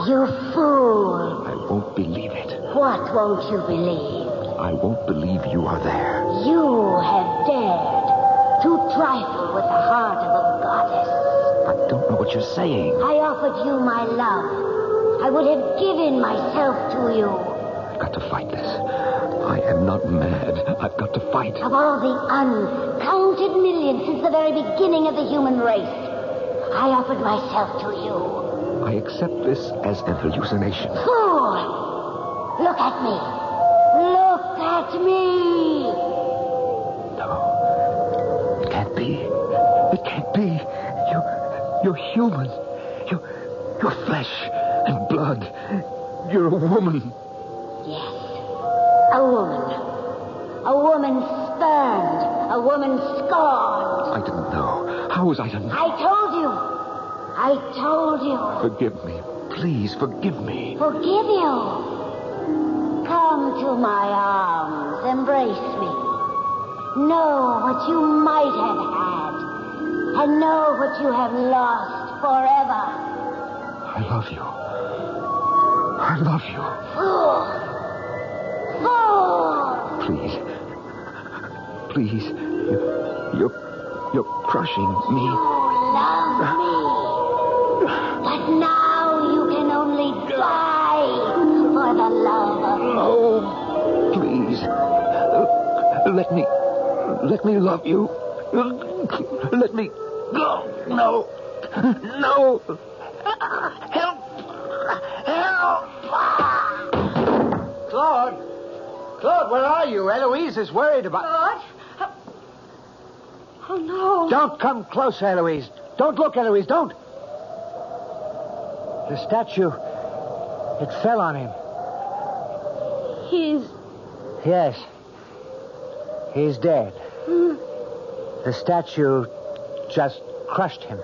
[SPEAKER 3] You fool.
[SPEAKER 6] I won't believe it.
[SPEAKER 3] What won't you believe?
[SPEAKER 6] I won't believe you are there.
[SPEAKER 3] You have dared to trifle with the heart of a goddess.
[SPEAKER 6] I don't know what you're saying.
[SPEAKER 3] I offered you my love. I would have given myself to you.
[SPEAKER 6] I've got to fight this. I am not mad. I've got to fight.
[SPEAKER 3] Of all the uncounted millions since the very beginning of the human race, I offered myself to you.
[SPEAKER 6] I accept this as an hallucination.
[SPEAKER 3] Fool! Look at me. Look at me. No.
[SPEAKER 6] It can't be. It can't be. You, you're human. You, you're flesh and blood. You're a woman.
[SPEAKER 3] Yes. A woman. A woman spurned. A woman scorned.
[SPEAKER 6] I didn't know. How was I to know?
[SPEAKER 3] I told. I told you.
[SPEAKER 6] Forgive me. Please forgive me.
[SPEAKER 3] Forgive you. Come to my arms. Embrace me. Know what you might have had. And know what you have lost forever.
[SPEAKER 6] I love you. I love you.
[SPEAKER 3] Fool! Fool!
[SPEAKER 6] Please. Please. You, you're, you're crushing me.
[SPEAKER 3] Love me. But now you can only die for the love of
[SPEAKER 6] Oh, please. Let me. Let me love you. Let me go. No. No. Help. Help.
[SPEAKER 5] Claude! Claude, where are you? Eloise is worried about.
[SPEAKER 8] Claude? Oh, no.
[SPEAKER 5] Don't come close, Eloise. Don't look, Eloise. Don't. The statue. It fell on him.
[SPEAKER 8] He's.
[SPEAKER 5] Yes. He's dead.
[SPEAKER 8] Hmm.
[SPEAKER 5] The statue just crushed him.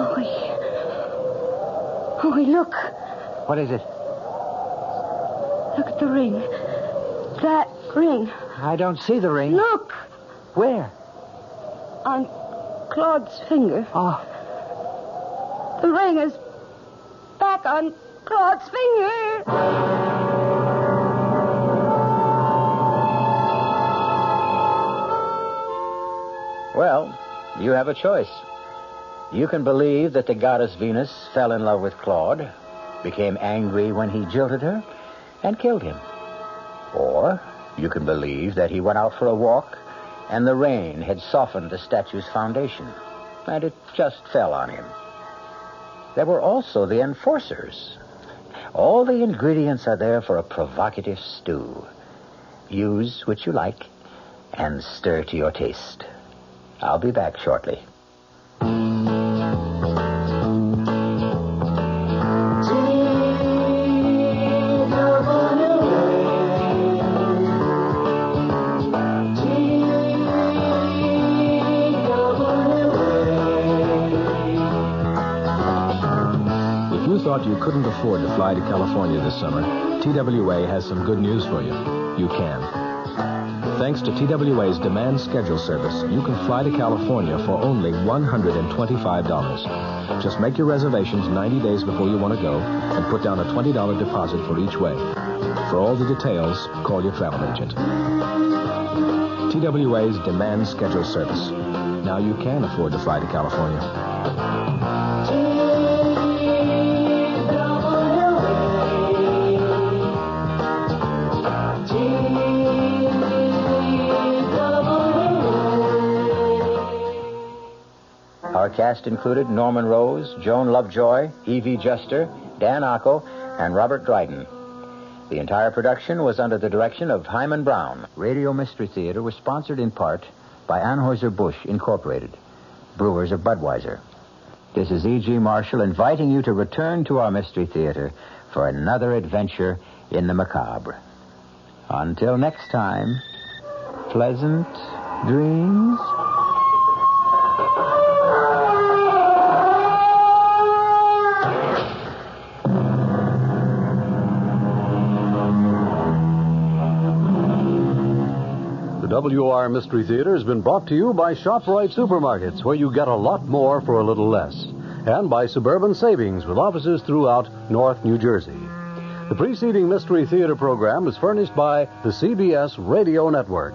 [SPEAKER 8] Oh, he... Oh, he, look.
[SPEAKER 5] What is it?
[SPEAKER 8] Look at the ring. That ring.
[SPEAKER 5] I don't see the ring.
[SPEAKER 8] Look.
[SPEAKER 5] Where?
[SPEAKER 8] On Claude's finger.
[SPEAKER 5] Oh.
[SPEAKER 8] The ring is back on Claude's finger.
[SPEAKER 1] Well, you have a choice. You can believe that the goddess Venus fell in love with Claude, became angry when he jilted her, and killed him. Or you can believe that he went out for a walk and the rain had softened the statue's foundation, and it just fell on him. There were also the enforcers. All the ingredients are there for a provocative stew. Use which you like and stir to your taste. I'll be back shortly.
[SPEAKER 15] Couldn't afford to fly to California this summer, TWA has some good news for you. You can. Thanks to TWA's demand schedule service, you can fly to California for only $125. Just make your reservations 90 days before you want to go and put down a $20 deposit for each way. For all the details, call your travel agent. TWA's demand schedule service. Now you can afford to fly to California.
[SPEAKER 1] Cast included Norman Rose, Joan Lovejoy, Evie Juster, Dan Ocko, and Robert Dryden. The entire production was under the direction of Himan Brown. Radio Mystery Theater was sponsored in part by Anheuser-Busch Incorporated, brewers of Budweiser. This is E.G. Marshall inviting you to return to our Mystery Theater for another adventure in the macabre. Until next time, pleasant dreams.
[SPEAKER 13] WR Mystery Theater has been brought to you by ShopRite Supermarkets, where you get a lot more for a little less, and by Suburban Savings, with offices throughout North New Jersey. The preceding Mystery Theater program is furnished by the CBS Radio Network.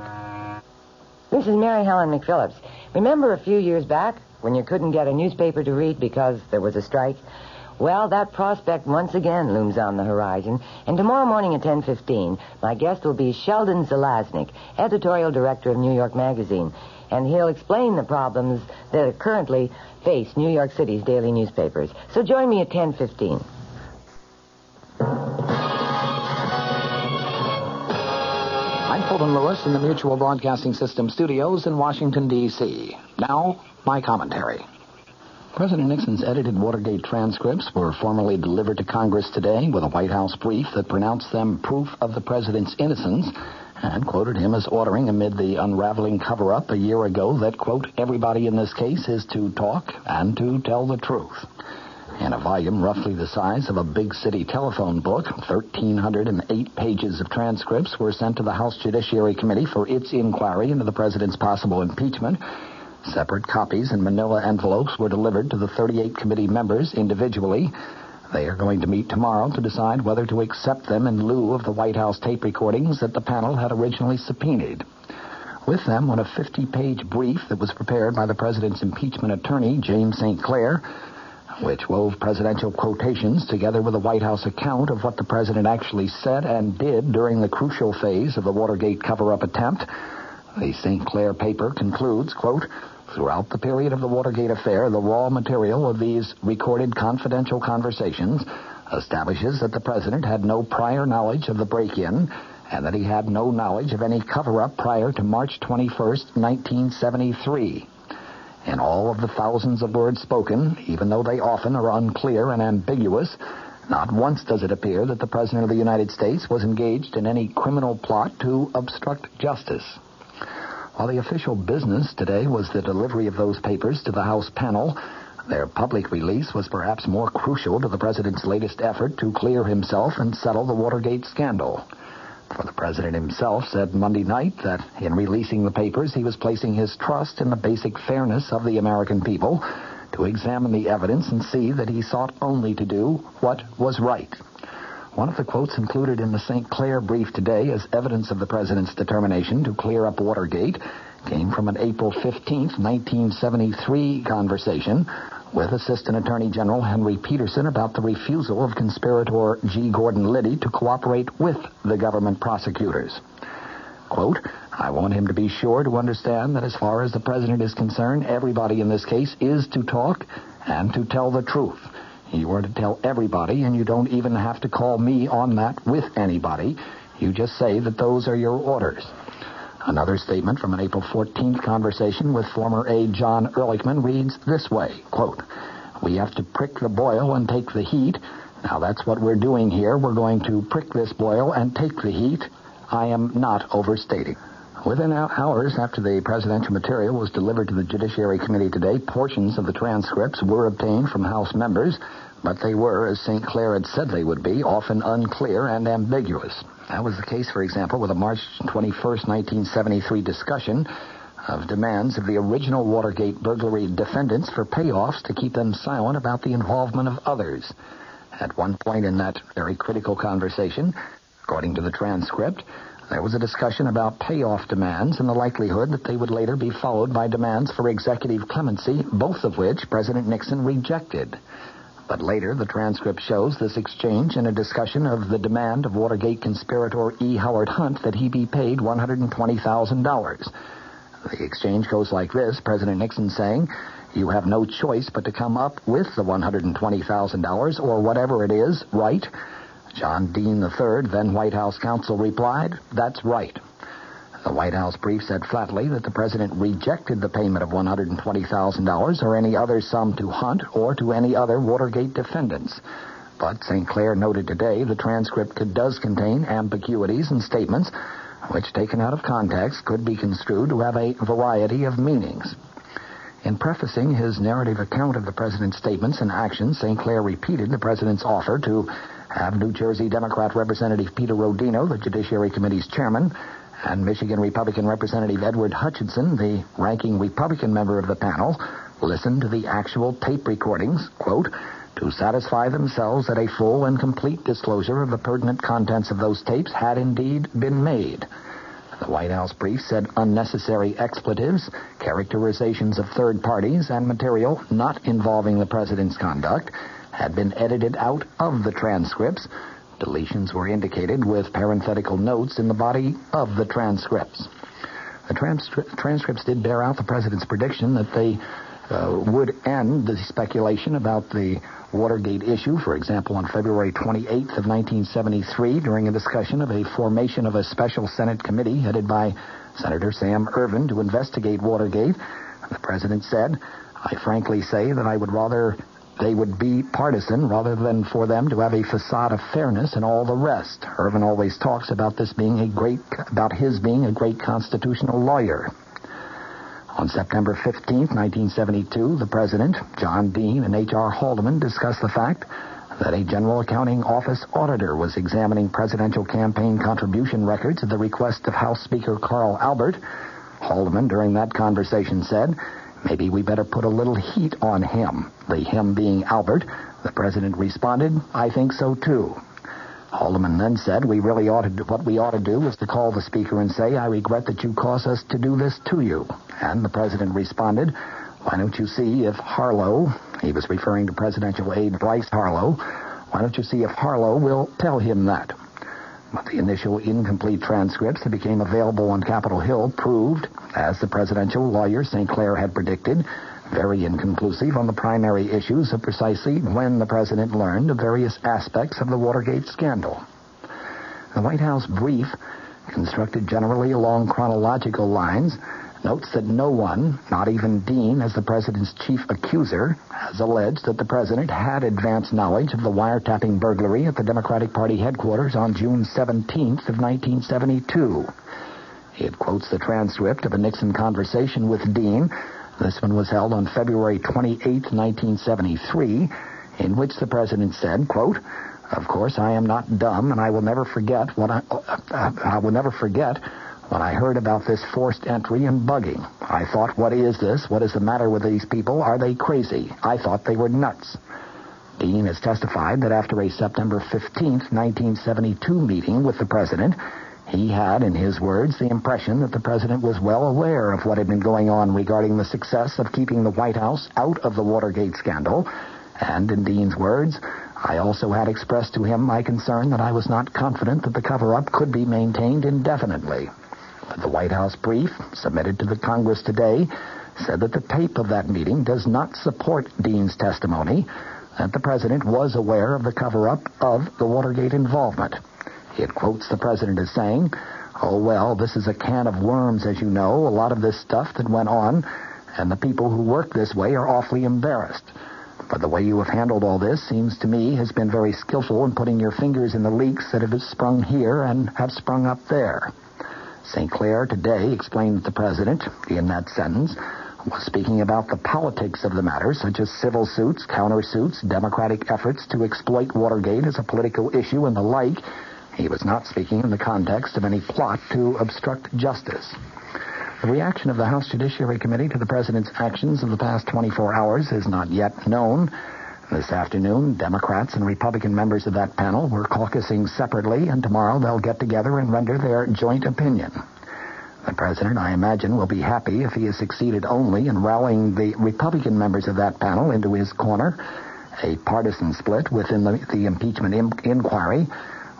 [SPEAKER 16] This is Mary Helen McPhillips. Remember a few years back when you couldn't get a newspaper to read because there was a strike? Well, that prospect once again looms on the horizon. And tomorrow morning at 10.15, my guest will be Sheldon Zalaznick, editorial director of New York Magazine. And he'll explain the problems that currently face New York City's daily newspapers. So join me at 10.15.
[SPEAKER 17] I'm Fulton Lewis in the Mutual Broadcasting System studios in Washington, D.C. Now, my commentary. President Nixon's edited Watergate transcripts were formally delivered to Congress today with a White House brief that pronounced them proof of the president's innocence and quoted him as ordering amid the unraveling cover-up a year ago that, quote, everybody in this case is to talk and to tell the truth. In a volume roughly the size of a big city telephone book, 1,308 pages of transcripts were sent to the House Judiciary Committee for its inquiry into the president's possible impeachment. Separate copies in manila envelopes were delivered to the 38 committee members individually. They are going to meet tomorrow to decide whether to accept them in lieu of the White House tape recordings that the panel had originally subpoenaed. With them went a 50-page brief that was prepared by the president's impeachment attorney, James St. Clair, which wove presidential quotations together with a White House account of what the president actually said and did during the crucial phase of the Watergate cover-up attempt. The St. Clair paper concludes, quote, Throughout the period of the Watergate affair, the raw material of these recorded confidential conversations establishes that the president had no prior knowledge of the break-in and that he had no knowledge of any cover-up prior to March 21st, 1973. In all of the thousands of words spoken, even though they often are unclear and ambiguous, not once does it appear that the President of the United States was engaged in any criminal plot to obstruct justice. While the official business today was the delivery of those papers to the House panel, their public release was perhaps more crucial to the President's latest effort to clear himself and settle the Watergate scandal. For the President himself said Monday night that in releasing the papers, he was placing his trust in the basic fairness of the American people to examine the evidence and see that he sought only to do what was right. One of the quotes included in the St. Clair brief today as evidence of the President's determination to clear up Watergate came from an April 15, 1973 conversation with Assistant Attorney General Henry Petersen about the refusal of conspirator G. Gordon Liddy to cooperate with the government prosecutors. Quote, I want him to be sure to understand that as far as the President is concerned, everybody in this case is to talk and to tell the truth. You are to tell everybody, and you don't even have to call me on that with anybody. You just say that those are your orders. Another statement from an April 14th conversation with former aide John Ehrlichman reads this way, quote, We have to prick the boil and take the heat. Now that's what we're doing here. We're going to prick this boil and take the heat. I am not overstating. Within hours after the presidential material was delivered to the Judiciary Committee today, portions of the transcripts were obtained from House members, but they were, as St. Clair had said they would be, often unclear and ambiguous. That was the case, for example, with a March 21, 1973 discussion of demands of the original Watergate burglary defendants for payoffs to keep them silent about the involvement of others. At one point in that very critical conversation, according to the transcript, there was a discussion about payoff demands and the likelihood that they would later be followed by demands for executive clemency, both of which President Nixon rejected. But later, the transcript shows this exchange in a discussion of the demand of Watergate conspirator E. Howard Hunt that he be paid $120,000. The exchange goes like this President Nixon saying, You have no choice but to come up with the $120,000 or whatever it is, right? John Dean III, then White House counsel, replied, That's right. The White House brief said flatly that the president rejected the payment of $120,000 or any other sum to Hunt or to any other Watergate defendants. But St. Clair noted today the transcript does contain ambiguities and statements which, taken out of context, could be construed to have a variety of meanings. In prefacing his narrative account of the president's statements and actions, St. Clair repeated the president's offer to have New Jersey Democrat Representative Peter Rodino, the Judiciary Committee's chairman, And Michigan Republican Representative Edward Hutchinson, the ranking Republican member of the panel, listened to the actual tape recordings, quote, to satisfy themselves that a full and complete disclosure of the pertinent contents of those tapes had indeed been made. The White House brief said unnecessary expletives, characterizations of third parties, and material not involving the president's conduct had been edited out of the transcripts. Deletions were indicated with parenthetical notes in the body of the transcripts. The transcri- transcripts did bear out the president's prediction that they uh, would end the speculation about the Watergate issue. For example, on February 28th of 1973, during a discussion of a formation of a special Senate committee headed by Senator Sam Ervin to investigate Watergate, the president said, I frankly say that I would rather they would be partisan rather than for them to have a facade of fairness and all the rest. Ervin always talks about this being a great, about his being a great constitutional lawyer. On September 15, 1972, the President, John Dean, and H.R. Haldeman discussed the fact that a General Accounting Office auditor was examining presidential campaign contribution records at the request of House Speaker Carl Albert. Haldeman, during that conversation, said, Maybe we better put a little heat on him. The him being Albert. The President responded, I think so too. Haldeman then said, "We really ought to do, what we ought to do is to call the speaker and say, I regret that you caused us to do this to you." And the president responded, "Why don't you see if Harlow, he was referring to presidential aide Bryce Harlow, why don't you see if Harlow will tell him that?" But the initial incomplete transcripts that became available on Capitol Hill proved, as the presidential lawyer St. Clair had predicted, very inconclusive on the primary issues of precisely when the president learned of various aspects of the Watergate scandal. The White House brief, constructed generally along chronological lines, notes that no one, not even Dean as the president's chief accuser, has alleged that the president had advance knowledge of the wiretapping burglary at the Democratic Party headquarters on June 17th of 1972. It quotes the transcript of a Nixon conversation with Dean this one was held on February 28, 1973, in which the president said, quote, of course, I am not dumb, and I will never forget what I, uh, I will never forget when I heard about this forced entry and bugging. I thought, what is this? What is the matter with these people? Are they crazy? I thought they were nuts. Dean has testified that after a September 15, 1972 meeting with the president, he had, in his words, the impression that the president was well aware of what had been going on regarding the success of keeping the White House out of the Watergate scandal. And in Dean's words, I also had expressed to him my concern that I was not confident that the cover-up could be maintained indefinitely. The White House brief, submitted to the Congress today, said that the tape of that meeting does not support Dean's testimony that the president was aware of the cover-up of the Watergate involvement. It quotes the president as saying, Oh, well, this is a can of worms, as you know, a lot of this stuff that went on, and the people who work this way are awfully embarrassed. But the way you have handled all this seems to me has been very skillful in putting your fingers in the leaks that have sprung here and have sprung up there. St. Clair today explained that the president, in that sentence, was speaking about the politics of the matter, such as civil suits, countersuits, democratic efforts to exploit Watergate as a political issue, and the like, he was not speaking in the context of any plot to obstruct justice. The reaction of the House Judiciary Committee to the President's actions of the past 24 hours is not yet known. This afternoon, Democrats and Republican members of that panel were caucusing separately, and tomorrow they'll get together and render their joint opinion. The President, I imagine, will be happy if he has succeeded only in rallying the Republican members of that panel into his corner. A partisan split within the, the impeachment in- inquiry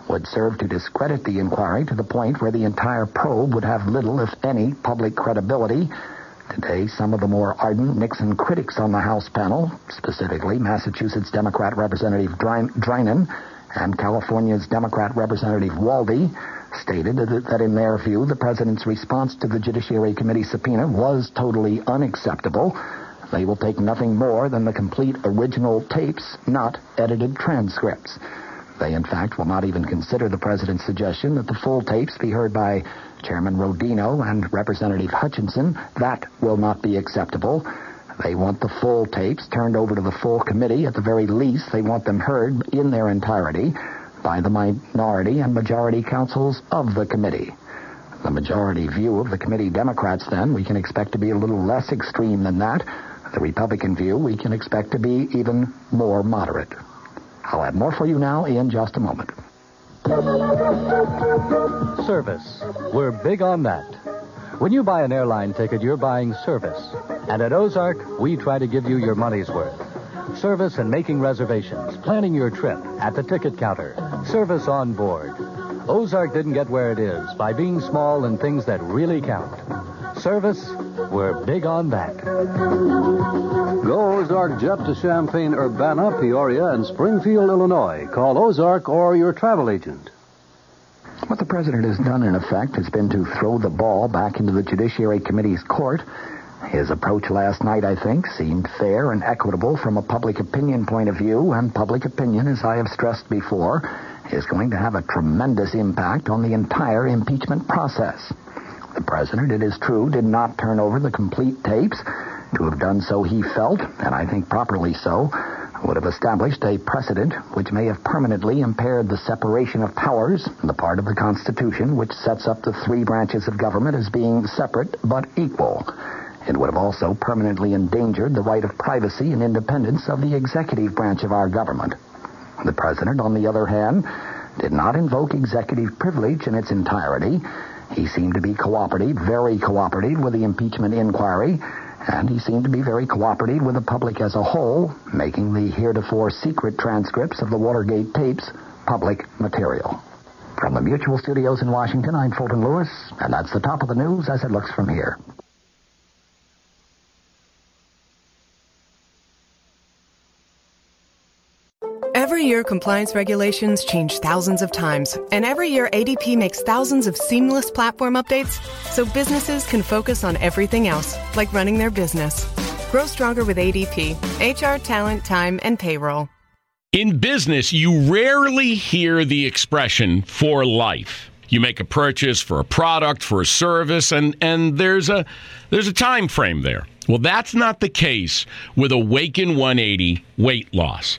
[SPEAKER 17] would serve to discredit the inquiry to the point where the entire probe would have little, if any, public credibility. Today, some of the more ardent Nixon critics on the House panel, specifically Massachusetts Democrat Representative Drinan and California's Democrat Representative Waldie, stated that in their view, the president's response to the Judiciary Committee subpoena was totally unacceptable. They will take nothing more than the complete original tapes, not edited transcripts. They, in fact, will not even consider the president's suggestion that the full tapes be heard by Chairman Rodino and Representative Hutchinson. That will not be acceptable. They want the full tapes turned over to the full committee. At the very least, they want them heard in their entirety by the minority and majority counsels of the committee. The majority view of the committee Democrats, then, we can expect to be a little less extreme than that. The Republican view, we can expect to be even more moderate. I'll have more for you now in just a moment.
[SPEAKER 13] Service. We're big on that. When you buy an airline ticket, you're buying service. And at Ozark, we try to give you your money's worth. Service and making reservations, planning your trip, at the ticket counter, service on board. Ozark didn't get where it is by being small in things that really count. Service, we're big on that. Go Ozark Jet to Champaign, Urbana, Peoria, and Springfield, Illinois. Call Ozark or your travel agent.
[SPEAKER 17] What the president has done, in effect, has been to throw the ball back into the Judiciary Committee's court. His approach last night, I think, seemed fair and equitable from a public opinion point of view, and public opinion, as I have stressed before, is going to have a tremendous impact on the entire impeachment process. The president, it is true, did not turn over the complete tapes. To have done so, he felt, and I think properly so, would have established a precedent which may have permanently impaired the separation of powers, the part of the Constitution which sets up the three branches of government as being separate but equal. It would have also permanently endangered the right of privacy and independence of the executive branch of our government. The president, on the other hand, did not invoke executive privilege in its entirety. He seemed to be cooperative, very cooperative with the impeachment inquiry, and he seemed to be very cooperative with the public as a whole, making the heretofore secret transcripts of the Watergate tapes public material. From the Mutual Studios in Washington, I'm Fulton Lewis, and that's the top of the news as it looks from here.
[SPEAKER 18] Every year, compliance regulations change thousands of times, and every year, ADP makes thousands of seamless platform updates so businesses can focus on everything else, like running their business. Grow stronger with ADP HR, talent, time, and payroll.
[SPEAKER 19] In business, you rarely hear the expression for life. You make a purchase for a product, for a service, and, and there's a there's a time frame there. Well, that's not the case with Awaken 180 weight loss.